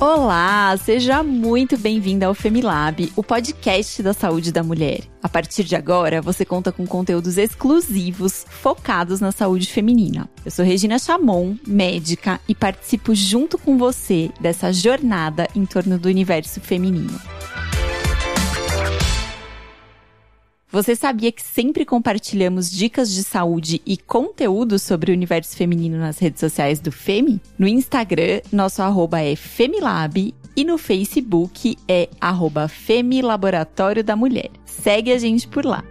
Olá, seja muito bem-vinda ao Femilab, o podcast da saúde da mulher. A partir de agora, você conta com conteúdos exclusivos focados na saúde feminina. Eu sou Regina Chamon, médica, e participo junto com você dessa jornada em torno do universo feminino. Você sabia que sempre compartilhamos dicas de saúde e conteúdo sobre o universo feminino nas redes sociais do Femi? No Instagram, nosso arroba é Femilab e no Facebook é arroba Femilaboratório da Mulher. Segue a gente por lá.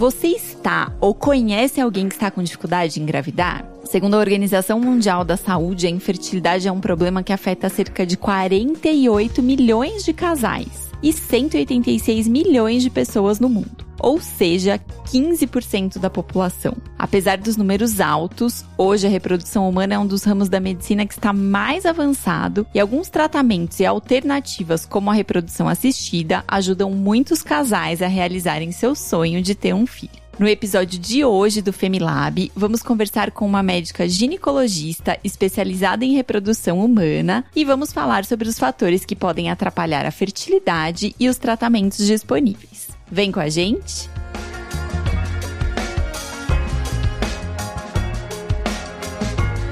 Você está ou conhece alguém que está com dificuldade de engravidar? Segundo a Organização Mundial da Saúde, a infertilidade é um problema que afeta cerca de 48 milhões de casais e 186 milhões de pessoas no mundo ou seja, 15% da população. Apesar dos números altos, hoje a reprodução humana é um dos ramos da medicina que está mais avançado e alguns tratamentos e alternativas, como a reprodução assistida, ajudam muitos casais a realizarem seu sonho de ter um filho. No episódio de hoje do Femilab, vamos conversar com uma médica ginecologista especializada em reprodução humana e vamos falar sobre os fatores que podem atrapalhar a fertilidade e os tratamentos disponíveis. Vem com a gente?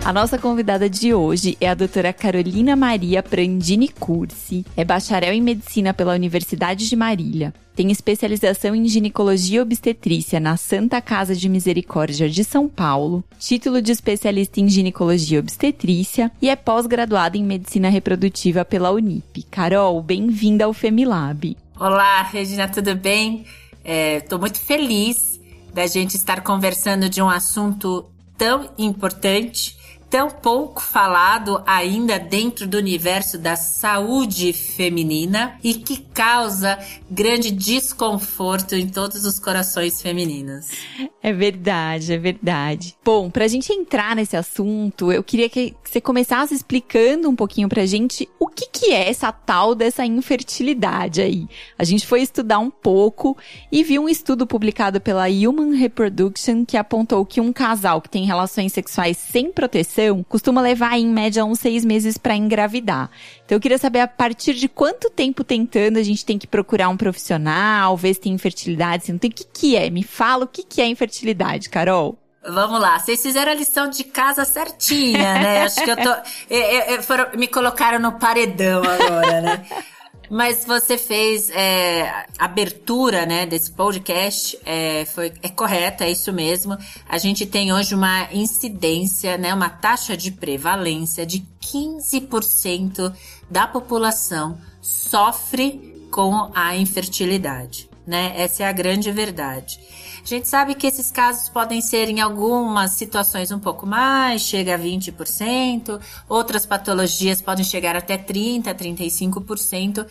A nossa convidada de hoje é a doutora Carolina Maria Prandini Cursi. É bacharel em medicina pela Universidade de Marília. Tem especialização em ginecologia obstetrícia na Santa Casa de Misericórdia de São Paulo, título de especialista em ginecologia obstetrícia e é pós-graduada em medicina reprodutiva pela Unip. Carol, bem-vinda ao Femilab. Olá, Regina, tudo bem? Estou é, muito feliz da gente estar conversando de um assunto tão importante tão pouco falado ainda dentro do universo da saúde feminina e que causa grande desconforto em todos os corações femininos. É verdade, é verdade. Bom, pra gente entrar nesse assunto, eu queria que você começasse explicando um pouquinho pra gente o que que é essa tal dessa infertilidade aí. A gente foi estudar um pouco e viu um estudo publicado pela Human Reproduction que apontou que um casal que tem relações sexuais sem proteção costuma levar em média uns seis meses para engravidar. Então eu queria saber a partir de quanto tempo tentando a gente tem que procurar um profissional, ver se tem infertilidade, se não tem. O que, que é? Me fala o que, que é infertilidade, Carol. Vamos lá, vocês fizeram a lição de casa certinha, né? Acho que eu tô. Eu, eu, foram, me colocaram no paredão agora, né? Mas você fez é, abertura, né, desse podcast, é, foi, é correta, é isso mesmo. A gente tem hoje uma incidência, né, uma taxa de prevalência de 15% da população sofre com a infertilidade, né? Essa é a grande verdade. A gente sabe que esses casos podem ser em algumas situações um pouco mais, chega a 20%, outras patologias podem chegar até 30, 35%,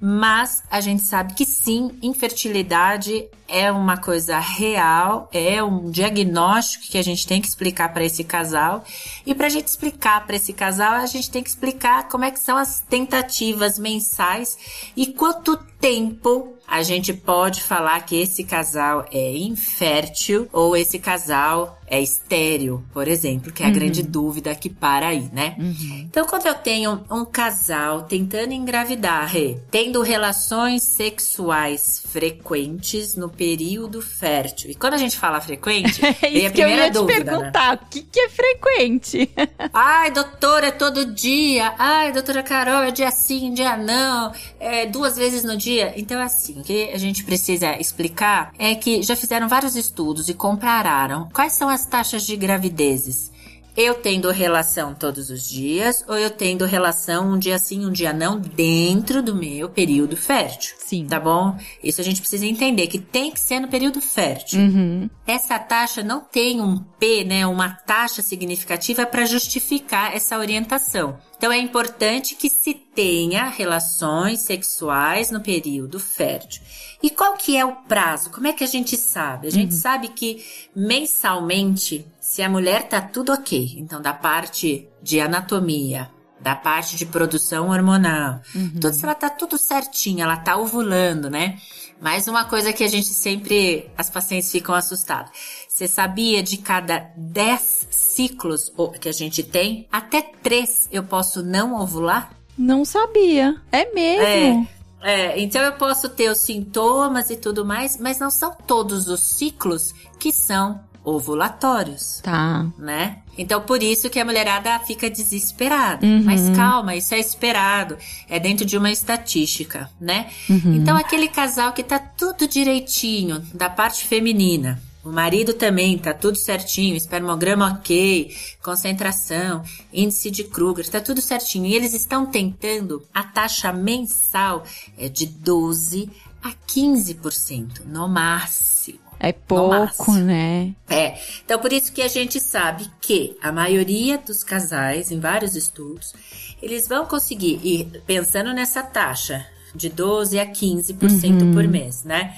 mas a gente sabe que sim, infertilidade é uma coisa real, é um diagnóstico que a gente tem que explicar para esse casal. E para a gente explicar para esse casal, a gente tem que explicar como é que são as tentativas mensais e quanto tempo a gente pode falar que esse casal é infértil ou esse casal é estéreo, por exemplo, que é a uhum. grande dúvida que para aí, né? Uhum. Então, quando eu tenho um casal tentando engravidar, tendo relações sexuais frequentes no período fértil. E quando a gente fala frequente, é isso a que eu ia dúvida, te né? perguntar, né? o que, que é frequente? Ai, doutora, é todo dia. Ai, doutora Carol, é dia sim, dia não. É duas vezes no dia. Então, é assim, o que a gente precisa explicar é que já fizeram vários estudos e compararam quais são as taxas de gravidezes eu tendo relação todos os dias ou eu tendo relação um dia sim, um dia não dentro do meu período fértil. Sim. Tá bom? Isso a gente precisa entender que tem que ser no período fértil. Uhum. Essa taxa não tem um P, né, uma taxa significativa para justificar essa orientação. Então é importante que se tenha relações sexuais no período fértil. E qual que é o prazo? Como é que a gente sabe? A gente uhum. sabe que mensalmente, se a mulher tá tudo ok, então da parte de anatomia, da parte de produção hormonal, uhum. tudo se ela tá tudo certinho, ela tá ovulando, né? Mais uma coisa que a gente sempre, as pacientes ficam assustadas. Você sabia de cada 10 ciclos que a gente tem, até 3 eu posso não ovular? Não sabia. É mesmo? É. É, então eu posso ter os sintomas e tudo mais, mas não são todos os ciclos que são ovulatórios. Tá. Né? Então por isso que a mulherada fica desesperada. Uhum. Mas calma, isso é esperado. É dentro de uma estatística, né? Uhum. Então aquele casal que tá tudo direitinho da parte feminina, o marido também tá tudo certinho, espermograma ok, concentração, índice de Kruger, tá tudo certinho. E eles estão tentando, a taxa mensal é de 12 a 15%, no máximo. É pouco, né? É. Então, por isso que a gente sabe que a maioria dos casais, em vários estudos, eles vão conseguir ir pensando nessa taxa de 12 a 15% uhum. por mês, né?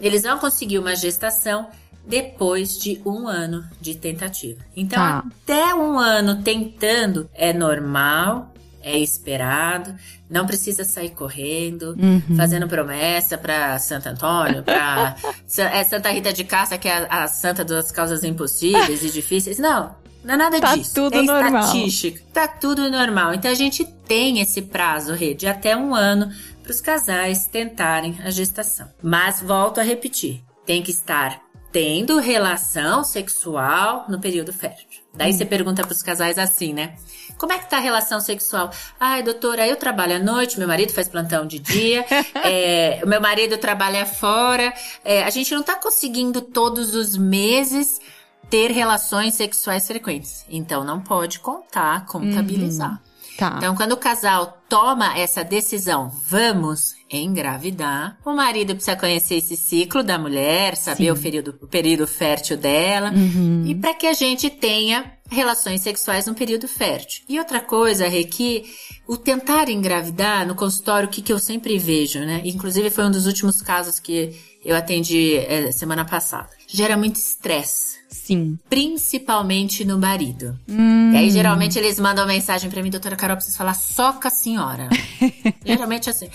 Eles vão conseguir uma gestação depois de um ano de tentativa. Então, tá. até um ano tentando é normal, é esperado, não precisa sair correndo, uhum. fazendo promessa para Santo Antônio, para é Santa Rita de Cássia, que é a, a santa das causas impossíveis e difíceis. Não, não é nada tá disso. Tudo é normal. estatística. Tá tudo normal. Então a gente tem esse prazo, Rê, de até um ano para os casais tentarem a gestação. Mas volto a repetir, tem que estar tendo relação sexual no período fértil. Daí hum. você pergunta para os casais assim, né? Como é que tá a relação sexual? Ai, doutora, eu trabalho à noite, meu marido faz plantão de dia, é, meu marido trabalha fora, é, a gente não tá conseguindo todos os meses ter relações sexuais frequentes. Então não pode contar, contabilizar. Uhum. Tá. Então, quando o casal toma essa decisão, vamos engravidar, o marido precisa conhecer esse ciclo da mulher, saber o período, o período fértil dela, uhum. e para que a gente tenha relações sexuais no período fértil. E outra coisa, Rê, que o tentar engravidar no consultório, o que, que eu sempre vejo, né? Inclusive foi um dos últimos casos que eu atendi é, semana passada. Gera muito estresse Sim. Principalmente no marido. Hum. E aí, geralmente, eles mandam mensagem para mim, doutora Carol, preciso falar só com a senhora. geralmente assim.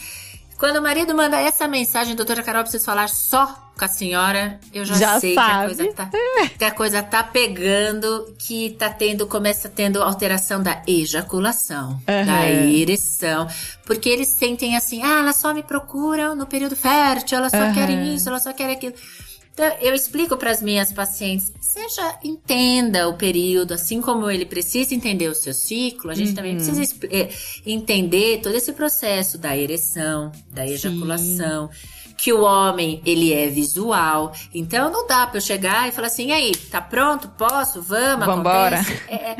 Quando o marido manda essa mensagem, doutora Carol, preciso falar só com a senhora, eu já, já sei sabe. que a, coisa tá, que a coisa tá pegando, que tá tendo, começa tendo alteração da ejaculação, uhum. da ereção. Porque eles sentem assim, ah, elas só me procuram no período fértil, elas só uhum. querem isso, elas só querem aquilo. Então, eu explico para as minhas pacientes, seja entenda o período, assim como ele precisa entender o seu ciclo, a gente uhum. também precisa é, entender todo esse processo da ereção, da ejaculação. Sim. Que o homem, ele é visual. Então, não dá para eu chegar e falar assim, aí, tá pronto? Posso? Vamos? Vambora. É, é,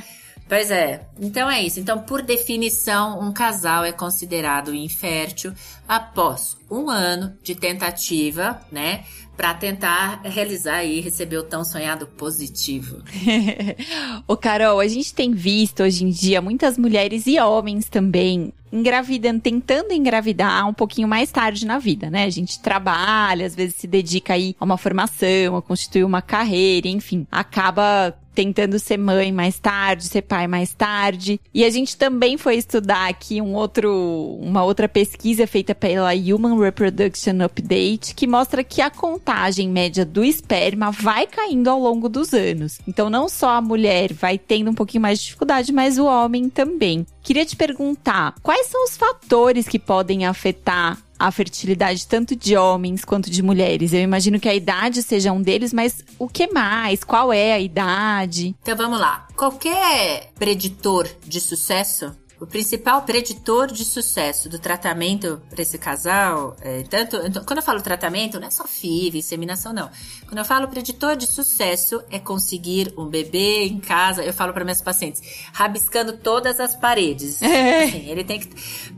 Pois é. Então é isso. Então, por definição, um casal é considerado infértil após um ano de tentativa, né? para tentar realizar e receber o tão sonhado positivo. Ô Carol, a gente tem visto hoje em dia muitas mulheres e homens também engravidando, tentando engravidar um pouquinho mais tarde na vida, né? A gente trabalha, às vezes se dedica aí a uma formação, a constituir uma carreira, enfim, acaba tentando ser mãe mais tarde, ser pai mais tarde. E a gente também foi estudar aqui um outro, uma outra pesquisa feita pela Human Reproduction Update que mostra que a contagem média do esperma vai caindo ao longo dos anos. Então não só a mulher vai tendo um pouquinho mais de dificuldade, mas o homem também. Queria te perguntar, quais são os fatores que podem afetar a fertilidade tanto de homens quanto de mulheres. Eu imagino que a idade seja um deles, mas o que mais? Qual é a idade? Então vamos lá. Qualquer preditor de sucesso o principal preditor de sucesso do tratamento para esse casal, é, tanto então, quando eu falo tratamento, não é só FIV, inseminação, não. Quando eu falo preditor de sucesso, é conseguir um bebê em casa. Eu falo para minhas pacientes, rabiscando todas as paredes. É. Assim, ele tem que,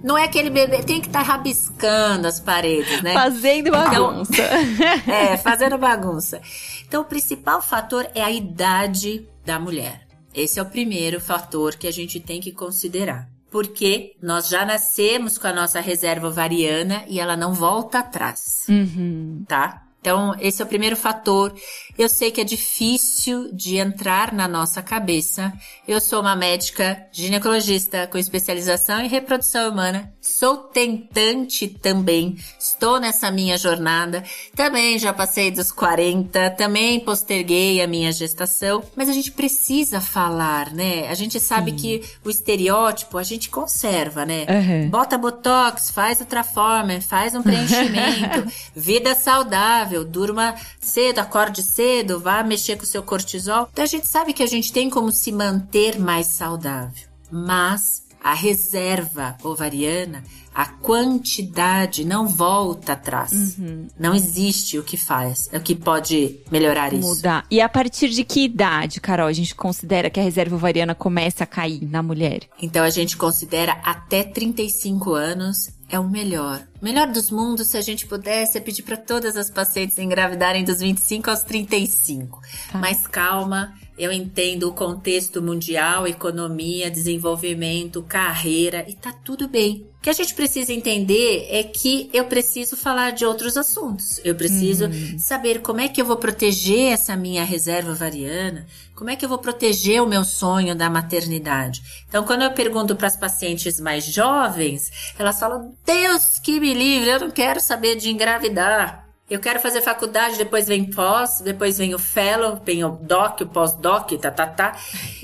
não é aquele bebê tem que estar tá rabiscando as paredes, né? Fazendo então, bagunça. Então, é, fazendo bagunça. Então, o principal fator é a idade da mulher. Esse é o primeiro fator que a gente tem que considerar. Porque nós já nascemos com a nossa reserva ovariana e ela não volta atrás, Uhum. tá? Então, esse é o primeiro fator. Eu sei que é difícil de entrar na nossa cabeça. Eu sou uma médica ginecologista com especialização em reprodução humana. Sou tentante também. Estou nessa minha jornada. Também já passei dos 40, também posterguei a minha gestação. Mas a gente precisa falar, né? A gente sabe que o estereótipo a gente conserva, né? Uhum. Bota botox, faz ultraformer, faz um preenchimento, vida saudável, durma cedo, acorde cedo, vá mexer com o seu cortisol. Então a gente sabe que a gente tem como se manter mais saudável. Mas a reserva ovariana, a quantidade não volta atrás. Não existe o que faz, o que pode melhorar isso. Mudar. E a partir de que idade, Carol, a gente considera que a reserva ovariana começa a cair na mulher? Então a gente considera até 35 anos é o melhor. O melhor dos mundos, se a gente pudesse, é pedir para todas as pacientes engravidarem dos 25 aos 35. Tá. Mas calma, eu entendo o contexto mundial, economia, desenvolvimento, carreira e tá tudo bem. O que a gente precisa entender é que eu preciso falar de outros assuntos. Eu preciso saber como é que eu vou proteger essa minha reserva ovariana, como é que eu vou proteger o meu sonho da maternidade. Então, quando eu pergunto para as pacientes mais jovens, elas falam: Deus que me livre, eu não quero saber de engravidar. Eu quero fazer faculdade, depois vem pós, depois vem o fellow, vem o doc, o pós-doc, tá, tá, tá.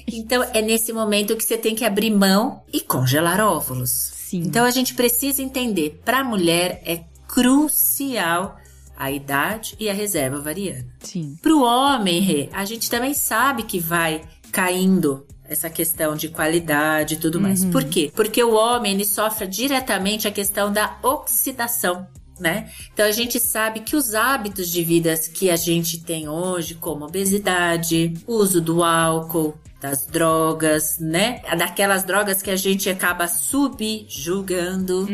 Então, é nesse momento que você tem que abrir mão e congelar óvulos. Sim. Então, a gente precisa entender, para a mulher é crucial a idade e a reserva ovariana. Sim. Para o homem, Rê, a gente também sabe que vai caindo essa questão de qualidade e tudo mais. Por quê? Porque o homem ele sofre diretamente a questão da oxidação. Né? Então a gente sabe que os hábitos de vida que a gente tem hoje, como obesidade, uso do álcool, das drogas, né? Daquelas drogas que a gente acaba subjugando,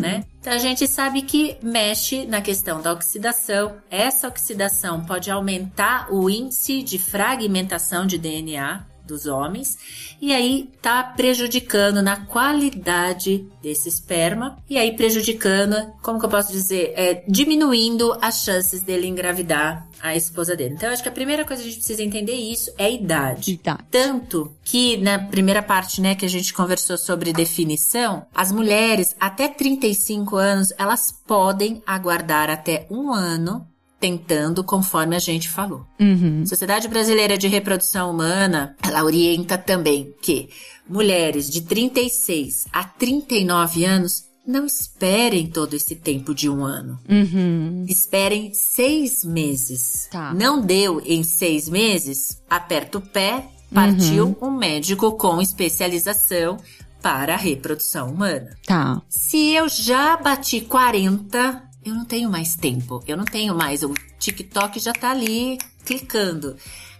né? Então a gente sabe que mexe na questão da oxidação. Essa oxidação pode aumentar o índice de fragmentação de DNA dos homens e aí tá prejudicando na qualidade desse esperma e aí prejudicando, como que eu posso dizer, é, diminuindo as chances dele engravidar a esposa dele. Então eu acho que a primeira coisa que a gente precisa entender isso é a idade. Idade. Tanto que na primeira parte, né, que a gente conversou sobre definição, as mulheres até 35 anos, elas podem aguardar até um ano tentando conforme a gente falou. Uhum. Sociedade Brasileira de Reprodução Humana, ela orienta também que mulheres de 36 a 39 anos não esperem todo esse tempo de um ano. Uhum. Esperem seis meses. Tá. Não deu em seis meses? Aperta o pé, partiu um médico com especialização para a reprodução humana. Tá. Se eu já bati 40, eu não tenho mais tempo. Eu não tenho mais. O TikTok já tá ali clicando.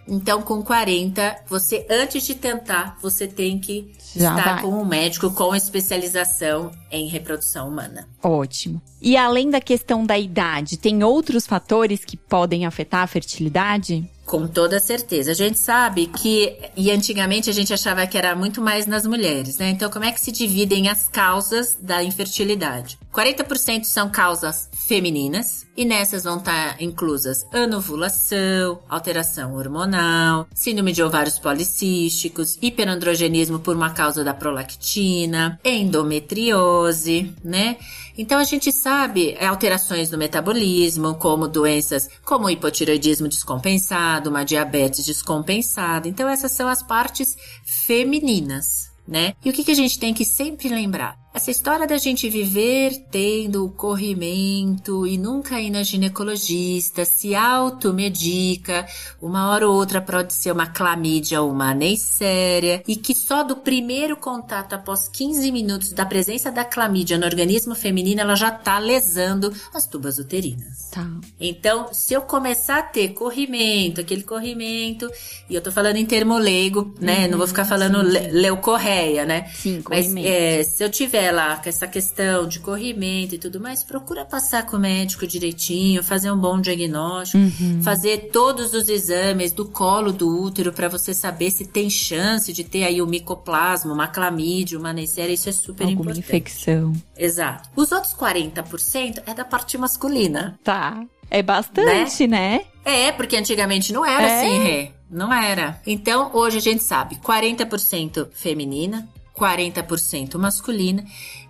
Então, com 40, você, antes de tentar, você tem que Já estar vai. com um médico com especialização em reprodução humana. Ótimo. E além da questão da idade, tem outros fatores que podem afetar a fertilidade? Com toda certeza. A gente sabe que, e antigamente a gente achava que era muito mais nas mulheres, né? Então, como é que se dividem as causas da infertilidade? 40% são causas femininas, e nessas vão estar inclusas anovulação, alteração hormonal, síndrome de ovários policísticos, hiperandrogenismo por uma causa da prolactina, endometriose, né? Então a gente sabe é, alterações no metabolismo, como doenças como hipotireoidismo descompensado, uma diabetes descompensada. Então essas são as partes femininas, né? E o que, que a gente tem que sempre lembrar? Essa história da gente viver tendo o corrimento e nunca ir na ginecologista, se automedica, uma hora ou outra pode ser uma clamídia ou uma neisséria, e que só do primeiro contato após 15 minutos da presença da clamídia no organismo feminino, ela já tá lesando as tubas uterinas. Tá. Então, se eu começar a ter corrimento, aquele corrimento, e eu tô falando em termo leigo, né? Não vou ficar falando le leucorreia, né? Sim, Mas corrimento. é, se eu tiver lá com essa questão de corrimento e tudo mais, procura passar com o médico direitinho, fazer um bom diagnóstico, uhum. fazer todos os exames do colo do útero para você saber se tem chance de ter aí o micoplasma, uma clamídia, uma neisseria, isso é super Alguma importante. infecção. Exato. Os outros 40% é da parte masculina. Tá. É bastante, né? né? É, porque antigamente não era é. assim, Rê. Não era. Então, hoje a gente sabe, 40% feminina, 40% masculina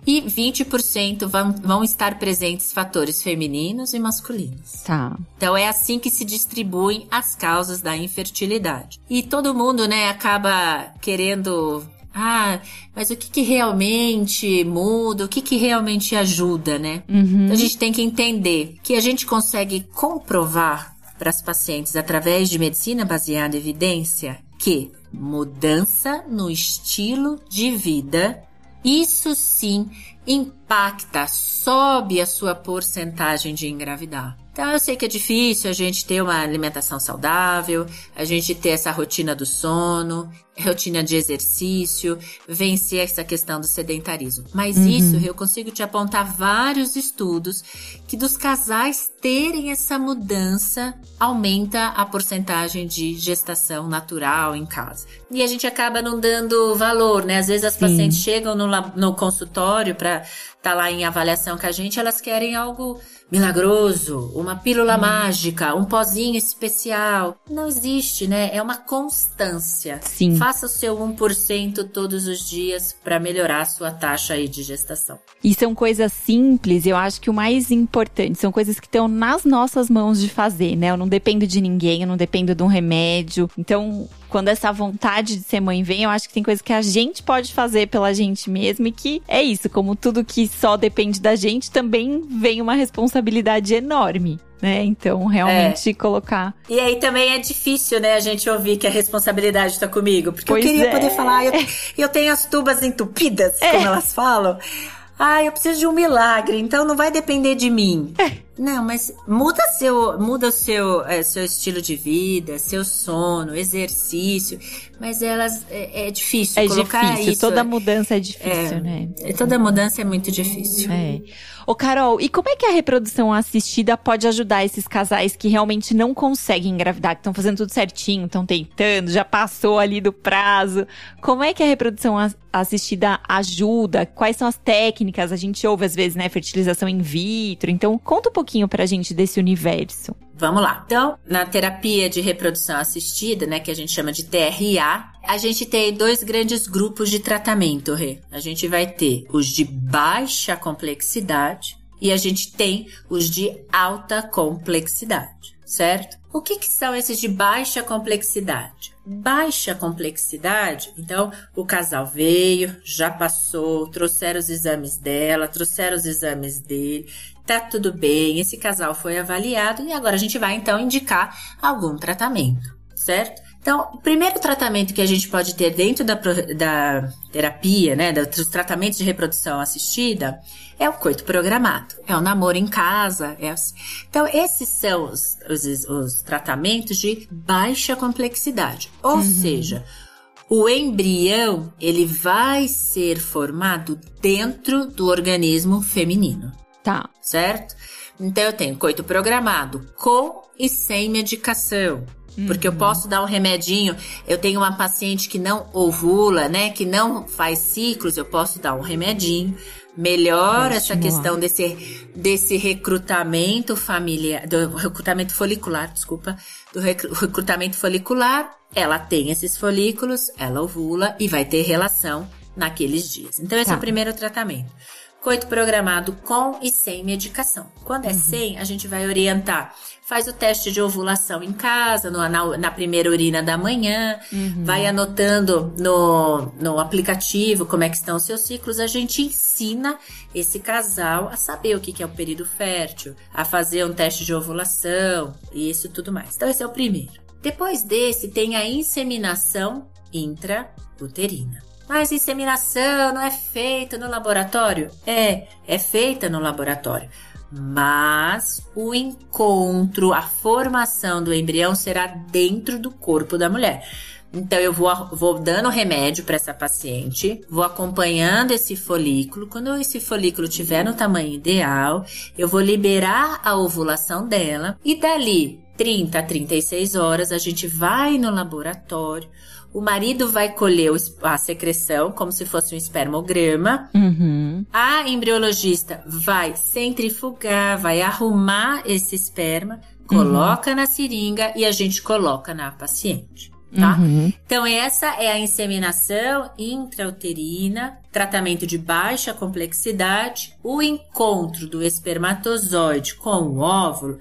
e 20% vão, vão estar presentes fatores femininos e masculinos. Tá. Então é assim que se distribuem as causas da infertilidade. E todo mundo, né, acaba querendo ah, mas o que, que realmente muda, o que, que realmente ajuda, né? Uhum. Então a gente tem que entender que a gente consegue comprovar para as pacientes através de medicina baseada em evidência que mudança no estilo de vida, isso sim impacta, sobe a sua porcentagem de engravidar. Então eu sei que é difícil a gente ter uma alimentação saudável, a gente ter essa rotina do sono, rotina de exercício, vencer essa questão do sedentarismo. Mas uhum. isso eu consigo te apontar vários estudos que dos casais terem essa mudança aumenta a porcentagem de gestação natural em casa. E a gente acaba não dando valor, né? Às vezes as Sim. pacientes chegam no, no consultório para estar tá lá em avaliação com a gente, elas querem algo milagroso, uma pílula hum. mágica, um pozinho especial. Não existe, né? É uma constância. Sim. Faça o seu 1% todos os dias para melhorar a sua taxa aí de gestação. E são coisas simples, eu acho que o mais importante, são coisas que estão nas nossas mãos de fazer, né? Eu não dependo de ninguém, eu não dependo de um remédio. Então, quando essa vontade de ser mãe vem, eu acho que tem coisas que a gente pode fazer pela gente mesmo e que é isso, como tudo que só depende da gente, também vem uma responsabilidade enorme. Né? Então, realmente é. colocar. E aí também é difícil, né, a gente ouvir que a responsabilidade está comigo. Porque pois eu queria é. poder falar, eu, eu tenho as tubas entupidas, é. como elas falam. Ah, eu preciso de um milagre, então não vai depender de mim. É. Não, mas muda seu, muda seu, é, seu estilo de vida, seu sono, exercício. Mas elas é, é difícil é colocar difícil. isso. Toda mudança é difícil, é, né? Toda mudança é muito difícil. É. Ô, Carol, e como é que a reprodução assistida pode ajudar esses casais que realmente não conseguem engravidar, que estão fazendo tudo certinho, estão tentando, já passou ali do prazo? Como é que a reprodução assistida ajuda? Quais são as técnicas? A gente ouve às vezes, né, fertilização in vitro. Então, conta um pouquinho pra gente desse universo. Vamos lá. Então, na terapia de reprodução assistida, né, que a gente chama de TRA, a gente tem dois grandes grupos de tratamento, Rê. A gente vai ter os de baixa complexidade e a gente tem os de alta complexidade, certo? O que, que são esses de baixa complexidade? Baixa complexidade, então o casal veio, já passou, trouxeram os exames dela, trouxeram os exames dele, tá tudo bem, esse casal foi avaliado e agora a gente vai então indicar algum tratamento, certo? Então, o primeiro tratamento que a gente pode ter dentro da, da terapia, né, dos tratamentos de reprodução assistida, é o coito programado, é o namoro em casa. É Então, esses são os, os, os, tratamentos de baixa complexidade, ou uhum. seja, o embrião ele vai ser formado dentro do organismo feminino. Tá. Certo? Então eu tenho coito programado com e sem medicação. Uhum. Porque eu uhum. posso dar um remedinho. Eu tenho uma paciente que não ovula, né? Que não faz ciclos, eu posso dar um remedinho. Melhora essa questão desse, desse recrutamento familiar, do recrutamento folicular, desculpa, do recrutamento folicular. Ela tem esses folículos, ela ovula e vai ter relação naqueles dias. Então, esse tá. é o tá. primeiro tratamento coito programado com e sem medicação. Quando é uhum. sem, a gente vai orientar. Faz o teste de ovulação em casa, no, na, na, primeira urina da manhã, uhum. vai anotando no, no aplicativo como é que estão os seus ciclos. A gente ensina esse casal a saber o que, que é o período fértil, a fazer um teste de ovulação e isso tudo mais. Então, esse é o primeiro. Depois desse, tem a inseminação intrauterina. Mas inseminação não é feita no laboratório? É, é feita no laboratório. Mas o encontro, a formação do embrião será dentro do corpo da mulher. Então eu vou, vou dando remédio para essa paciente, vou acompanhando esse folículo. Quando esse folículo tiver no tamanho ideal, eu vou liberar a ovulação dela e dali 30 a 36 horas a gente vai no laboratório. O marido vai colher a secreção como se fosse um espermograma. Uhum. A embriologista vai centrifugar, vai arrumar esse esperma, coloca uhum. na seringa e a gente coloca na paciente. Tá? Uhum. Então, essa é a inseminação intrauterina, tratamento de baixa complexidade. O encontro do espermatozoide com o óvulo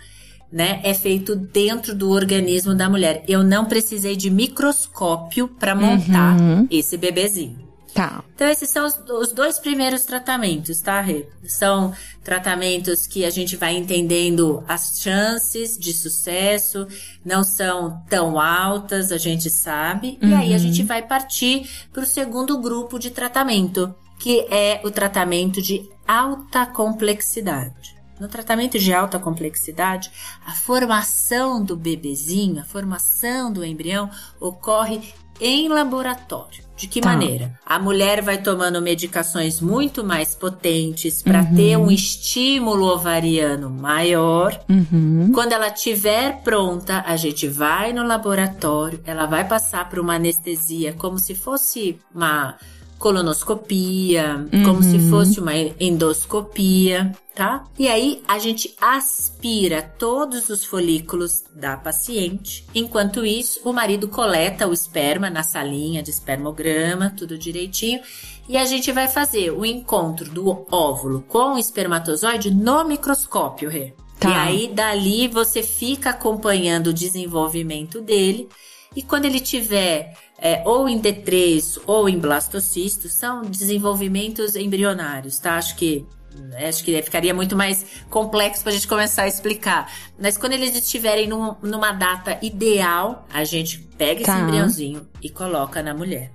né, é feito dentro do organismo da mulher. Eu não precisei de microscópio para montar uhum. esse bebezinho. Tá. Então, esses são os, os, dois primeiros tratamentos, tá, Rê? São tratamentos que a gente vai entendendo as chances de sucesso, não são tão altas, a gente sabe. Uhum. E aí a uhum. gente vai partir para o segundo grupo de tratamento, que é o tratamento de alta complexidade. No tratamento de alta complexidade, a formação do bebezinho, a formação do embrião ocorre em laboratório. De que tá. maneira? A mulher vai tomando medicações muito mais potentes para uhum. ter um estímulo ovariano maior. Uhum. Quando ela estiver pronta, a gente vai no laboratório, ela vai passar por uma anestesia como se fosse uma colonoscopia, uhum. como se uhum. fosse uma endoscopia, tá? E aí a gente aspira todos os folículos da paciente. Enquanto isso, o marido coleta o esperma na salinha de espermograma, tudo direitinho. E a gente vai fazer o encontro do óvulo com o espermatozoide no microscópio, Rê. Tá. E aí, dali, você fica acompanhando o desenvolvimento dele. E quando ele tiver é, ou em D3 ou em blastocisto, são desenvolvimentos embrionários, tá? Acho que né, acho que ficaria muito mais complexo para a gente começar a explicar. Mas quando eles estiverem num, numa data ideal, a gente pega tá. esse embriãozinho e coloca na mulher.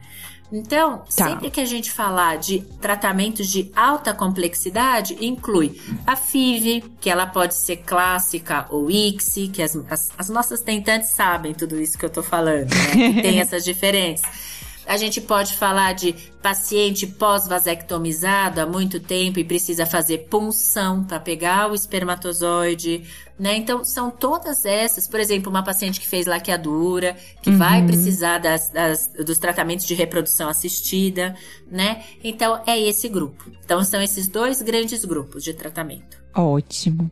Então, tá. sempre que a gente falar de tratamentos de alta complexidade, inclui a FIV, que ela pode ser clássica ou ICSI, que as, as, as nossas tentantes sabem tudo isso que eu tô falando, né? Que tem essas diferenças. A gente pode falar de paciente pós-vasectomizado há muito tempo e precisa fazer punção para pegar o espermatozoide, né? Então, são todas essas. Por exemplo, uma paciente que fez laqueadura, que uhum. vai precisar das, das, dos tratamentos de reprodução assistida, né? Então, é esse grupo. Então, são esses dois grandes grupos de tratamento. Ótimo.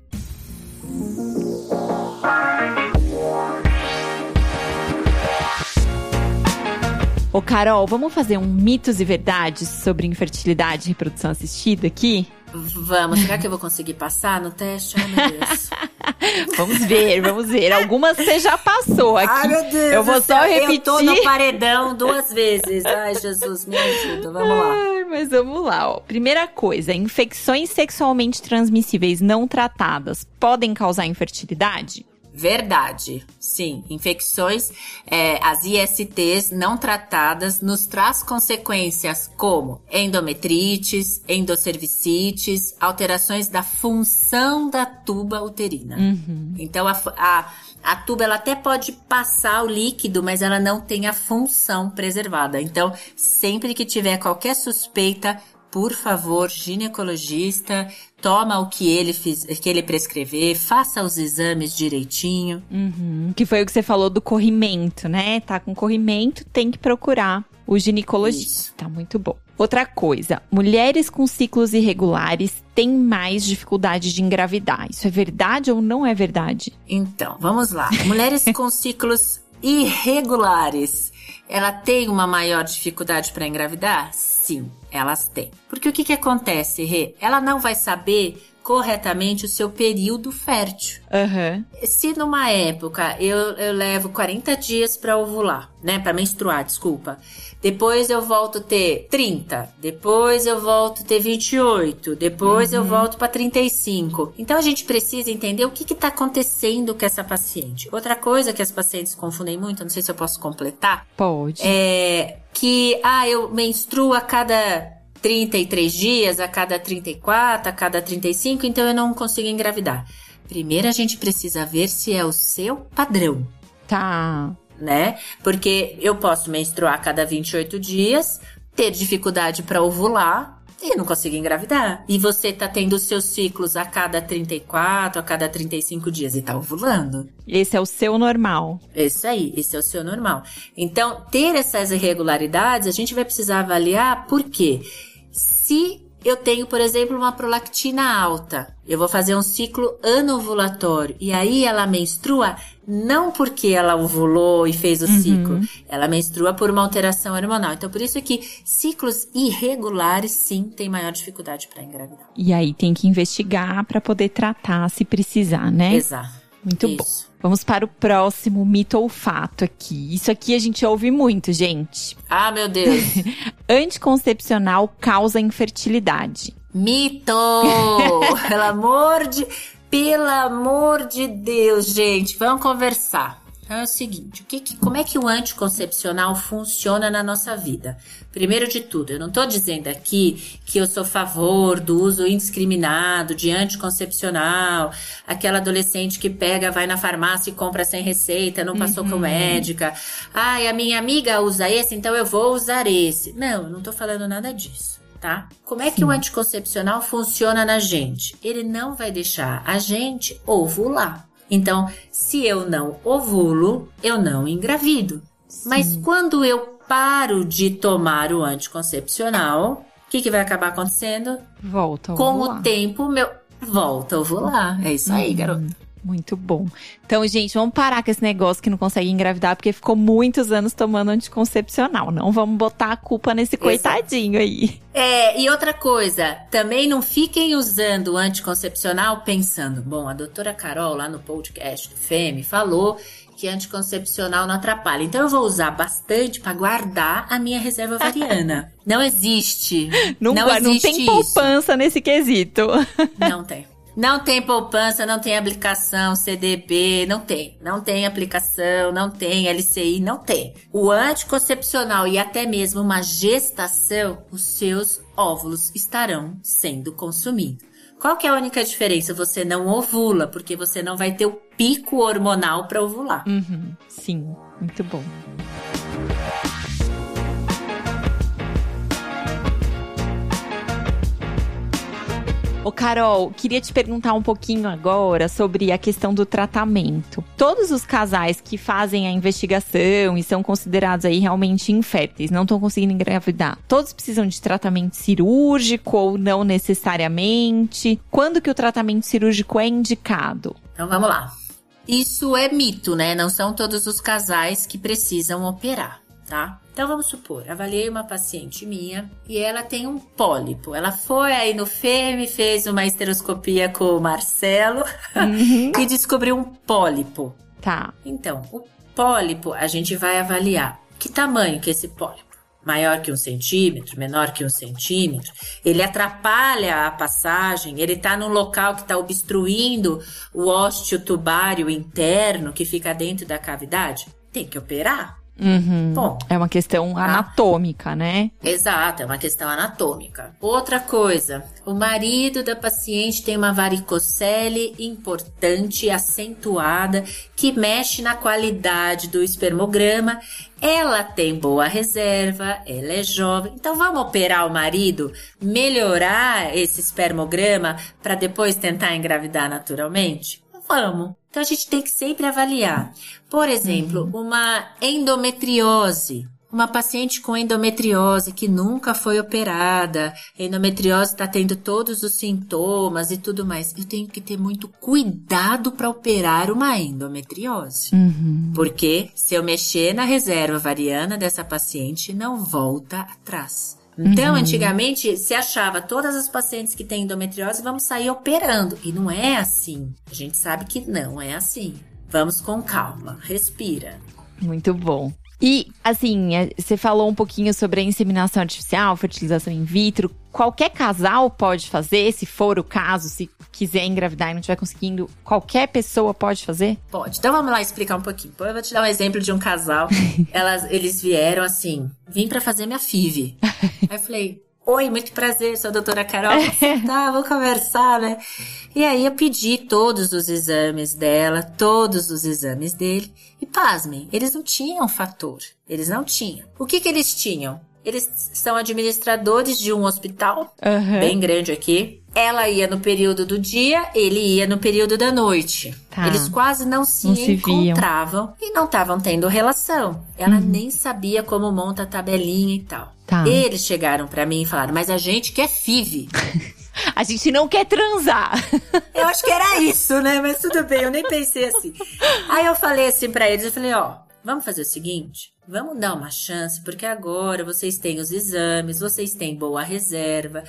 Ô, Carol, vamos fazer um mitos e verdades sobre infertilidade e reprodução assistida aqui? Vamos, será que eu vou conseguir passar no teste? Ai, meu Deus. vamos ver, vamos ver. Algumas você já passou aqui. Ai, meu Deus. Eu vou só repetir. Eu tô no paredão duas vezes. Ai, Jesus, me ajuda. Vamos lá. Ai, mas vamos lá, ó. Primeira coisa, infecções sexualmente transmissíveis não tratadas podem causar infertilidade? Verdade, sim. Infecções, é, as ISTs não tratadas nos traz consequências como endometrites, endocervicites, alterações da função da tuba uterina. Uhum. Então, a, a, a tuba ela até pode passar o líquido, mas ela não tem a função preservada. Então, sempre que tiver qualquer suspeita, por favor, ginecologista, toma o que ele, fiz, que ele prescrever, faça os exames direitinho. Uhum. Que foi o que você falou do corrimento, né? Tá com corrimento, tem que procurar o ginecologista. Isso. Tá muito bom. Outra coisa, mulheres com ciclos irregulares têm mais dificuldade de engravidar. Isso é verdade ou não é verdade? Então, vamos lá. Mulheres com ciclos irregulares, ela tem uma maior dificuldade para engravidar? Sim, elas têm. Porque o que, que acontece, Rê? Ela não vai saber corretamente o seu período fértil. Uhum. Se numa época eu, eu levo 40 dias para ovular, né? Para menstruar, desculpa. Depois eu volto a ter 30, depois eu volto a ter 28, depois uhum. eu volto para 35. Então a gente precisa entender o que está acontecendo com essa paciente. Outra coisa que as pacientes confundem muito, não sei se eu posso completar. Pode. É que, ah, eu menstruo a cada 33 dias, a cada 34, a cada 35, então eu não consigo engravidar. Primeiro a gente precisa ver se é o seu padrão. Tá. né? Porque eu posso menstruar a cada 28 dias, ter dificuldade para ovular e não consigo engravidar. E você tá tendo seus ciclos a cada 34, a cada 35 dias e tá ovulando. Esse é o seu normal. Isso aí, esse é o seu normal. Então, ter essas irregularidades, a gente vai precisar avaliar por quê. Se eu tenho, por exemplo, uma prolactina alta. Eu vou fazer um ciclo anovulatório e aí ela menstrua não porque ela ovulou e fez o uhum. ciclo, ela menstrua por uma alteração hormonal. Então, por isso é que ciclos irregulares sim têm maior dificuldade para engravidar. E aí tem que investigar para poder tratar se precisar, né? Exato. Muito Isso. bom. Vamos para o próximo mito ou fato aqui. Isso aqui a gente ouve muito, gente. Ah, meu Deus. Anticoncepcional causa infertilidade. Mito! pelo amor de, pelo amor de Deus, gente, vamos conversar. Então é o seguinte, o que, que, como é que o anticoncepcional funciona na nossa vida? Primeiro de tudo, eu não estou dizendo aqui que eu sou a favor do uso indiscriminado de anticoncepcional, aquela adolescente que pega, vai na farmácia e compra sem receita, não passou uhum. com médica. Ai, a minha amiga usa esse, então eu vou usar esse. Não, eu não estou falando nada disso. Tá? Como é que Sim. o anticoncepcional funciona na gente? Ele não vai deixar a gente ovular. Então, se eu não ovulo, eu não engravido. Sim. Mas quando eu paro de tomar o anticoncepcional, o que, que vai acabar acontecendo? Volta a ovular. Com o tempo, meu. Volta a ovular. É isso aí, hum. garoto. Muito bom. Então, gente, vamos parar com esse negócio que não consegue engravidar, porque ficou muitos anos tomando anticoncepcional. Não vamos botar a culpa nesse coitadinho aí. É, e outra coisa, também não fiquem usando o anticoncepcional pensando, bom, a doutora Carol lá no podcast do FEME falou que anticoncepcional não atrapalha. Então eu vou usar bastante para guardar a minha reserva ovariana. não existe. Não, não, existe não tem poupança nesse quesito. Não tem. Não tem poupança, não tem aplicação CDB, não tem. Não tem aplicação, não tem LCI, não tem. O anticoncepcional e até mesmo uma gestação, os seus óvulos estarão sendo consumidos. Qual que é a única diferença? Você não ovula, porque você não vai ter o pico hormonal para ovular. Uhum, sim, muito bom. Ô Carol, queria te perguntar um pouquinho agora sobre a questão do tratamento. Todos os casais que fazem a investigação e são considerados aí realmente inférteis, não estão conseguindo engravidar, todos precisam de tratamento cirúrgico ou não necessariamente? Quando que o tratamento cirúrgico é indicado? Então vamos lá. Isso é mito, né? Não são todos os casais que precisam operar, tá? Então vamos supor, avaliei uma paciente minha e ela tem um pólipo. Ela foi aí no FEM, fez uma esteroscopia com o Marcelo uhum. e descobriu um pólipo. Tá. Então, o pólipo a gente vai avaliar que tamanho que é esse pólipo. Maior que um centímetro, menor que um centímetro, ele atrapalha a passagem, ele está num local que está obstruindo o ósteo tubário interno que fica dentro da cavidade. Tem que operar. Uhum. Bom, é uma questão tá? anatômica, né? Exato, é uma questão anatômica. Outra coisa, o marido da paciente tem uma varicocele importante, acentuada, que mexe na qualidade do espermograma. Ela tem boa reserva, ela é jovem. Então vamos operar o marido, melhorar esse espermograma para depois tentar engravidar naturalmente? Vamos. Então a gente tem que sempre avaliar. Por exemplo, uhum. uma endometriose. Uma paciente com endometriose que nunca foi operada, endometriose está tendo todos os sintomas e tudo mais. Eu tenho que ter muito cuidado para operar uma endometriose. Uhum. Porque se eu mexer na reserva variana dessa paciente, não volta atrás. Então, uhum. antigamente, se achava todas as pacientes que têm endometriose, vamos sair operando. E não é assim. A gente sabe que não é assim. Vamos com calma, respira. Muito bom. E, assim, é, você falou um pouquinho sobre a inseminação artificial, fertilização in vitro. Qualquer casal pode fazer, se for o caso, se quiser engravidar e não estiver conseguindo, qualquer pessoa pode fazer? Pode. Então vamos lá explicar um pouquinho. Eu vou te dar um exemplo de um casal. Elas, eles vieram assim, vim para fazer minha FIV. Aí eu falei, Oi, muito prazer, sou a doutora Carol. tá, vamos conversar, né? E aí eu pedi todos os exames dela, todos os exames dele. E pasmem, eles não tinham fator. Eles não tinham. O que que eles tinham? Eles são administradores de um hospital Aham. bem grande aqui. Ela ia no período do dia, ele ia no período da noite. Tá. Eles quase não se Não se encontravam e não estavam tendo relação. Ela nem sabia como monta a tabelinha e tal. Uhum. Tá. Eles chegaram pra mim e falaram: "Mas a gente quer FIV". A gente não quer transar. Eu acho que era isso, né? Mas tudo bem, eu nem pensei assim. Aí eu falei assim pra eles, eu falei, ó, vamos fazer o seguinte, vamos dar uma chance, porque agora vocês têm os exames, vocês têm boa reserva,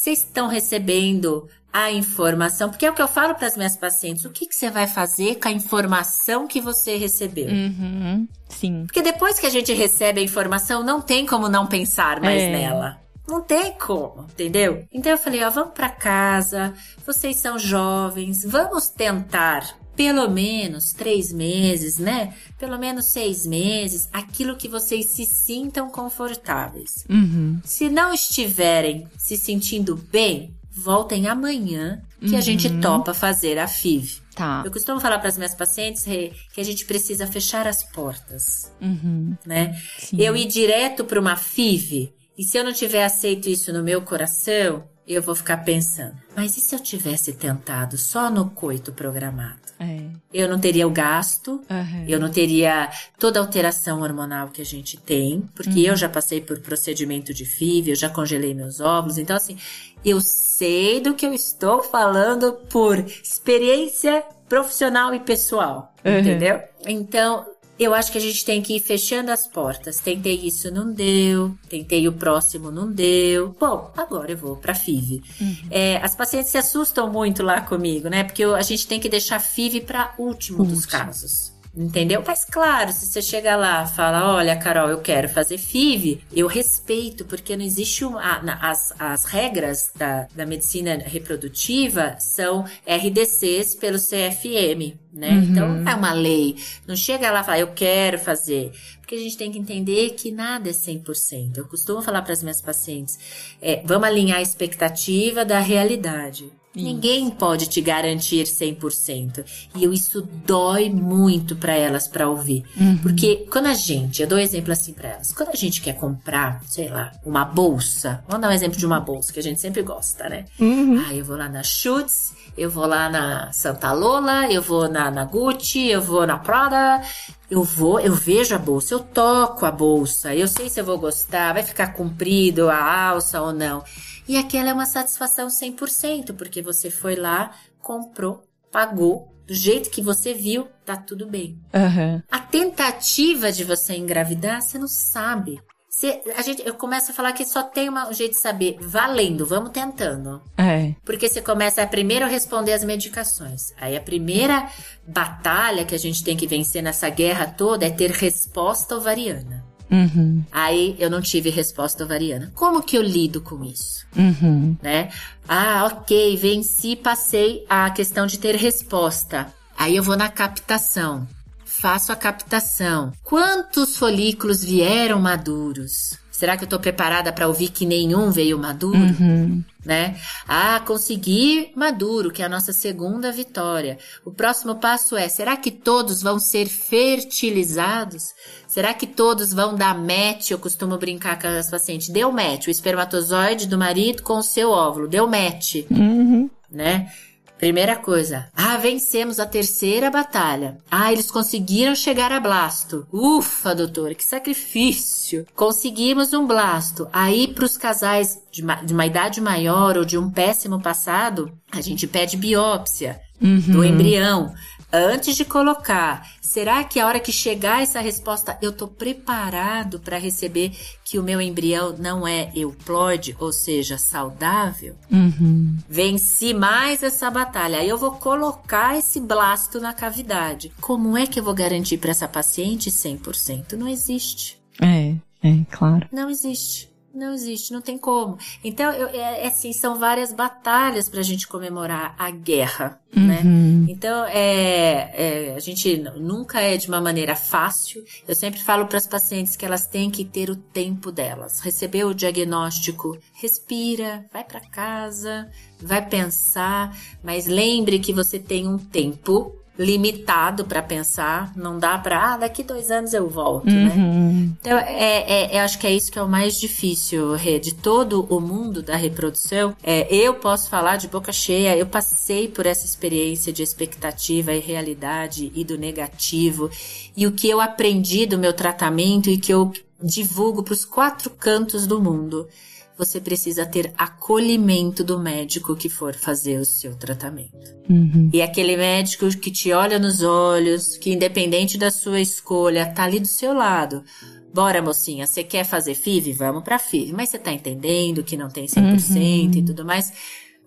vocês estão recebendo a informação, porque é o que eu falo para as minhas pacientes, o que, que você vai fazer com a informação que você recebeu? Uhum. Sim. Porque depois que a gente recebe a informação, não tem como não pensar mais É. nela. Não tem como, entendeu? Então eu falei, ó, vamos pra casa, vocês são jovens, vamos tentar pelo menos três meses, né? Pelo menos seis meses, aquilo que vocês se sintam confortáveis. Uhum. Se não estiverem se sentindo bem, voltem amanhã que a gente topa fazer a FIV. Tá. Eu costumo falar para as minhas pacientes Rê, que a gente precisa fechar as portas, Uhum. né? Sim. Eu ir direto para uma FIV e se eu não tiver aceito isso no meu coração, eu vou ficar pensando, mas e se eu tivesse tentado só no coito programado? É. Eu não teria o gasto, Aham. eu não teria toda a alteração hormonal que a gente tem, porque eu já passei por procedimento de FIV, eu já congelei meus óvulos, então assim, eu sei do que eu estou falando por experiência profissional e pessoal, Uhum. entendeu? Então, eu acho que a gente tem que ir fechando as portas. Tentei isso, não deu. Tentei o próximo, não deu. Bom, agora eu vou pra FIV. É, as pacientes se assustam muito lá comigo, né? Porque a gente tem que deixar FIV pra último dos Último. casos. Entendeu? Mas claro, se você chega lá e fala, olha, Carol, eu quero fazer FIV, eu respeito, porque não existe uma. a- as, as regras da, da medicina reprodutiva são RDCs pelo CFM, né? Uhum. Então é uma lei. Não chega lá e fala, eu quero fazer. Porque a gente tem que entender que nada é 100%. Eu costumo falar para as minhas pacientes, é, vamos alinhar a expectativa da realidade. Ninguém pode te garantir 100%. E eu- isso dói muito para elas para ouvir. Porque quando a gente, eu dou um exemplo assim para elas, quando a gente quer comprar, sei lá, uma bolsa, vamos dar um exemplo de uma bolsa que a gente sempre gosta, né? Uhum. Ah, eu vou lá na Schutz, eu vou lá na Santa Lola, eu vou na, na Gucci, eu vou na Prada. Eu vou, eu vejo a bolsa, eu toco a bolsa, eu sei se eu vou gostar, vai ficar comprido a alça ou não. E aquela é uma satisfação 100%, porque você foi lá, comprou, pagou, do jeito que você viu, tá tudo bem. Aham. A tentativa de você engravidar, você não sabe. Você- a gente, eu começo a falar que só tem uma- um jeito de saber, valendo, vamos tentando. É. Porque você começa a primeiro responder as medicações. Aí a primeira batalha que a gente tem que vencer nessa guerra toda é ter resposta ovariana. Uhum. Aí eu não tive resposta ovariana. Como que eu lido com isso? Uhum. né? Ah, ok, venci, passei a questão de ter resposta. Aí eu vou na captação. Faço a captação. Quantos folículos vieram maduros? Será que eu tô preparada para ouvir que nenhum veio maduro? Uhum. né? Ah, consegui maduro, que é a nossa segunda vitória. O próximo passo é: será que todos vão ser fertilizados? Será que todos vão dar match? Eu costumo brincar com as pacientes: deu match, o espermatozoide do marido com o seu óvulo, deu match, Uhum. né? Primeira coisa, ah, vencemos a terceira batalha. Ah, eles conseguiram chegar a blasto. Ufa, doutor, que sacrifício. Conseguimos um blasto. Aí, para os casais de, ma- de uma idade maior ou de um péssimo passado, a gente pede biópsia do embrião antes de colocar. Será que a hora que chegar essa resposta, eu tô preparado para receber que o meu embrião não é euploide, ou seja, saudável? Uhum. Venci mais essa batalha. Aí eu vou colocar esse blasto na cavidade. Como é que eu vou garantir para essa paciente 100%? Não existe. É, é, claro. Não existe. Não existe, não tem como. Então, eu, é, é assim, são várias batalhas para a gente comemorar a guerra, né? Uhum. Então, é, é, a gente nunca é de uma maneira fácil. Eu sempre falo para as pacientes que elas têm que ter o tempo delas. Receber o diagnóstico, respira, vai para casa, vai pensar, mas lembre que você tem um tempo limitado para pensar, não dá para, ah, daqui dois anos eu volto, né? Uhum. Então, é, é, eu acho que é isso que é o mais difícil, Rê, de todo o mundo da reprodução. É, eu posso falar de boca cheia, eu passei por essa experiência de expectativa e realidade e do negativo, e o que eu aprendi do meu tratamento e que eu divulgo para os quatro cantos do mundo você precisa ter acolhimento do médico que for fazer o seu tratamento. Uhum. E aquele médico que te olha nos olhos, que independente da sua escolha, tá ali do seu lado. Bora, mocinha, você quer fazer FIV? Vamos pra FIV. Mas você tá entendendo que não tem 100% Uhum. e tudo mais.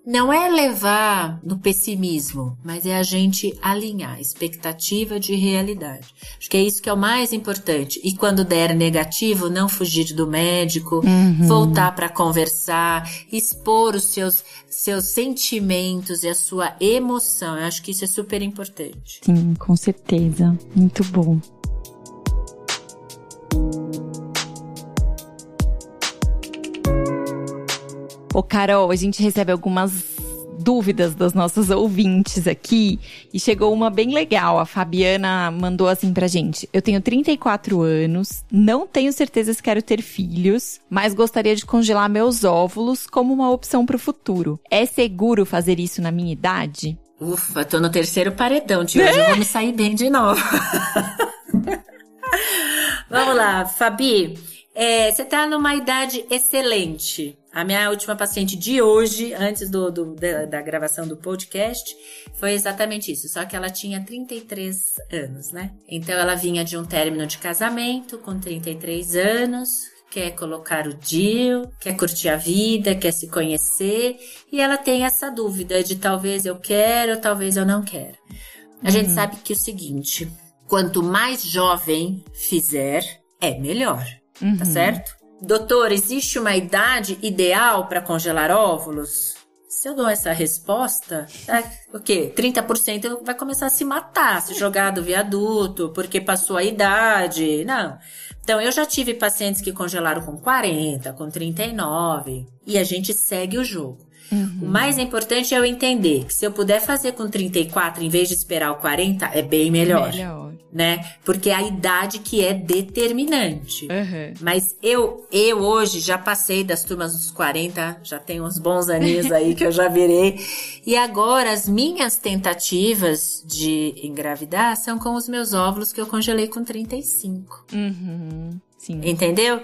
Não é levar no pessimismo, mas é a gente alinhar expectativa de realidade. Acho que é isso que é o mais importante. E quando der negativo, não fugir do médico, Uhum. voltar para conversar, expor os seus seus sentimentos e a sua emoção. Eu acho que isso é super importante. Sim, com certeza. Muito bom. Ô, Carol, a gente recebe algumas dúvidas das nossas ouvintes aqui e chegou uma bem legal. A Fabiana mandou assim pra gente: Eu tenho 34 anos, não tenho certeza se quero ter filhos, mas gostaria de congelar meus óvulos como uma opção pro futuro. É seguro fazer isso na minha idade? Ufa, tô no terceiro paredão de hoje, eu vou me sair bem de novo. Vamos lá, Fabi. É, você tá numa idade excelente. A minha última paciente de hoje, antes do, do- da, da gravação do podcast, foi exatamente isso. Só que ela tinha 33 anos, né? Então ela vinha de um término de casamento com 33 anos, quer colocar o DIU, quer curtir a vida, quer se conhecer, e ela tem essa dúvida de talvez eu quero, talvez eu não quero. A gente sabe que o seguinte, quanto mais jovem fizer, é melhor, tá certo? Doutor, existe uma idade ideal para congelar óvulos? Se eu dou essa resposta, tá, o quê? 30% vai começar a se matar, se jogar do viaduto, porque passou a idade. Não. Então, eu já tive pacientes que congelaram com 40, com 39, e a gente segue o jogo. O mais importante é eu entender que se eu puder fazer com 34 em vez de esperar o 40, é bem melhor, Melhor. né? Porque é a idade que é determinante. Aham. Mas eu, eu hoje já passei das turmas dos 40, já tenho uns bons aninhos aí que eu já virei. E agora as minhas tentativas de engravidar são com os meus óvulos que eu congelei com 35. Uhum. Sim. Entendeu?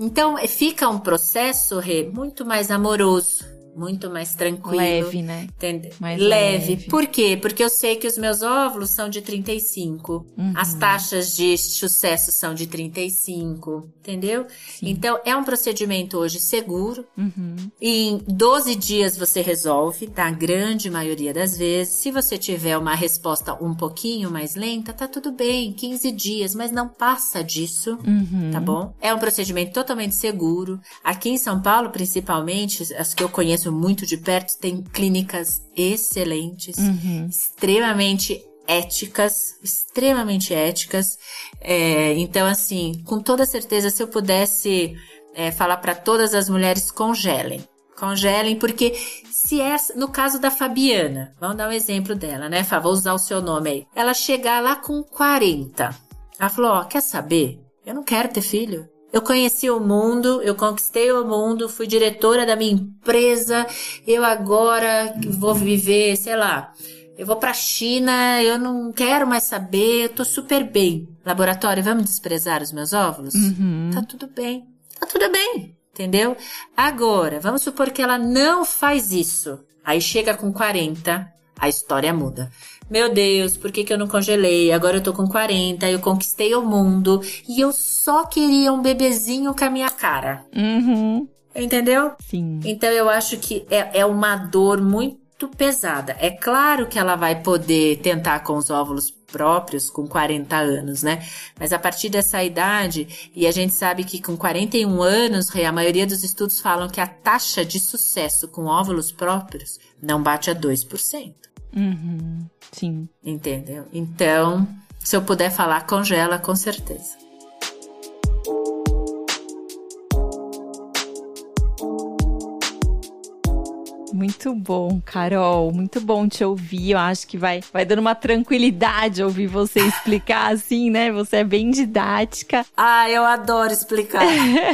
Então fica um processo, Rê, muito mais amoroso, muito mais tranquilo. Leve, né? Entende? Mais leve. leve. Por quê? Porque eu sei que os meus óvulos são de 35. Uhum. As taxas de sucesso são de 35. Entendeu? Então, é um procedimento hoje seguro. Uhum. Em 12 dias você resolve, na grande maioria das vezes. Se você tiver uma resposta um pouquinho mais lenta, tá tudo bem, 15 dias, mas não passa disso, Uhum. tá bom? É um procedimento totalmente seguro. Aqui em São Paulo, principalmente, as que eu conheço muito de perto, tem clínicas excelentes, Uhum. extremamente éticas, extremamente éticas. É, então, assim, com toda certeza, se eu pudesse é, falar para todas as mulheres, congelem. Congelem, porque se é, no caso da Fabiana, vamos dar um exemplo dela, né, Fá? Vou usar o seu nome aí. Ela chegar lá com 40. Ela falou, ó, quer saber? Eu não quero ter filho. Eu conheci o mundo, eu conquistei o mundo, fui diretora da minha empresa, eu agora vou viver, sei lá, eu vou pra China, eu não quero mais saber, eu tô super bem. Laboratório, vamos desprezar os meus óvulos? Uhum. Tá tudo bem. Tá tudo bem. Entendeu? Agora, vamos supor que ela não faz isso. Aí chega com 40, a história muda. Meu Deus, por que, que eu não congelei? Agora eu tô com 40, eu conquistei o mundo e eu só queria um bebezinho com a minha cara. Uhum. Entendeu? Sim. Então eu acho que é, é uma dor muito muito pesada. É claro que ela vai poder tentar com os óvulos próprios com 40 anos, né? Mas a partir dessa idade, e a gente sabe que com 41 anos, a maioria dos estudos falam que a taxa de sucesso com óvulos próprios não bate a 2%. Uhum, sim. Entendeu? Então, se eu puder falar, congela com certeza. Muito bom, Carol. Muito bom te ouvir. Eu acho que vai, vai dando uma tranquilidade ouvir você explicar assim, né? Você é bem didática. Ah, eu adoro explicar.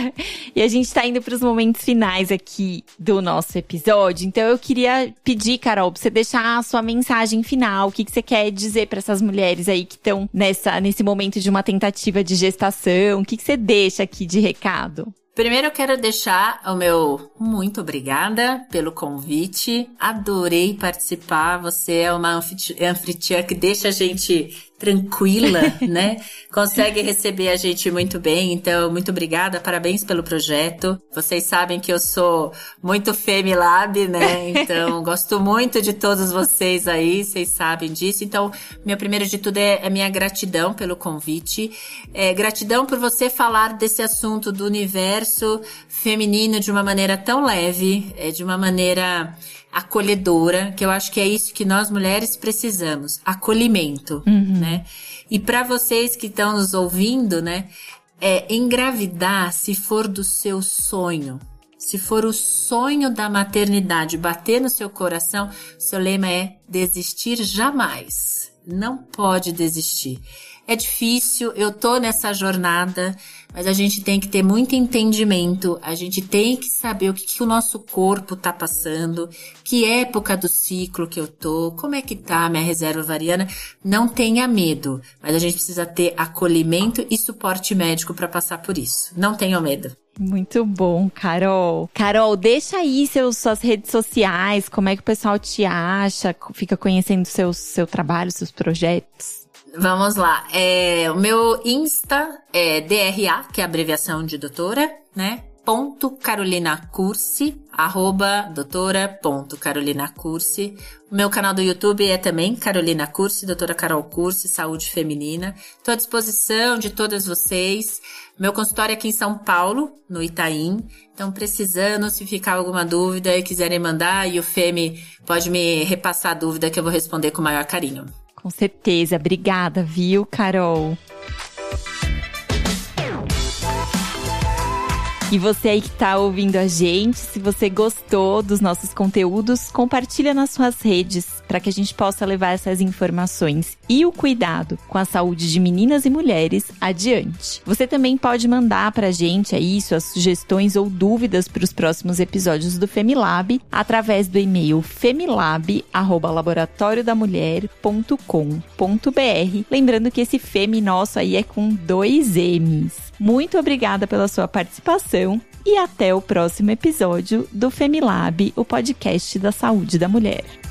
e a gente tá indo para os momentos finais aqui do nosso episódio. Então eu queria pedir, Carol, pra você deixar a sua mensagem final. O que, que você quer dizer para essas mulheres aí que estão nessa nesse momento de uma tentativa de gestação? O que, que você deixa aqui de recado? Primeiro eu quero deixar o meu muito obrigada pelo convite. Adorei participar. Você é uma anfitriã que deixa a gente tranquila, né? Consegue receber a gente muito bem. Então, muito obrigada, parabéns pelo projeto. Vocês sabem que eu sou muito Femilab, né? Então, gosto muito de todos vocês aí, vocês sabem disso. Então, meu primeiro de tudo é, é minha gratidão pelo convite. É, gratidão por você falar desse assunto do universo feminino de uma maneira tão leve, é, de uma maneira acolhedora, que eu acho que é isso que nós mulheres precisamos, acolhimento, uhum. né? E para vocês que estão nos ouvindo, né, é engravidar se for do seu sonho. Se for o sonho da maternidade bater no seu coração, seu lema é desistir jamais. Não pode desistir. É difícil, eu tô nessa jornada, mas a gente tem que ter muito entendimento, a gente tem que saber o que, que o nosso corpo tá passando, que época do ciclo que eu tô, como é que tá a minha reserva ovariana. Não tenha medo, mas a gente precisa ter acolhimento e suporte médico para passar por isso. Não tenha medo. Muito bom, Carol. Carol, deixa aí seus, suas redes sociais, como é que o pessoal te acha, fica conhecendo seu, seu trabalho, seus projetos. Vamos lá. É, o meu Insta é DRA, que é abreviação de doutora, né? Ponto Carolina Cursi, arroba doutora ponto Carolina Cursi. O meu canal do YouTube é também Carolina Cursi, doutora Carol Cursi, saúde feminina. Estou à disposição de todas vocês. Meu consultório é aqui em São Paulo, no Itaim. Então, precisando, se ficar alguma dúvida e quiserem mandar, e o Femi pode me repassar a dúvida que eu vou responder com o maior carinho. Com certeza. Obrigada, viu, Carol? E você aí que está ouvindo a gente, se você gostou dos nossos conteúdos, compartilha nas suas redes para que a gente possa levar essas informações e o cuidado com a saúde de meninas e mulheres adiante. Você também pode mandar para a gente aí suas sugestões ou dúvidas para os próximos episódios do Femilab através do e-mail femilab@laboratoriodamulher.com.br. Lembrando que esse Femi nosso aí é com dois M's. Muito obrigada pela sua participação e até o próximo episódio do Femilab, o podcast da saúde da mulher.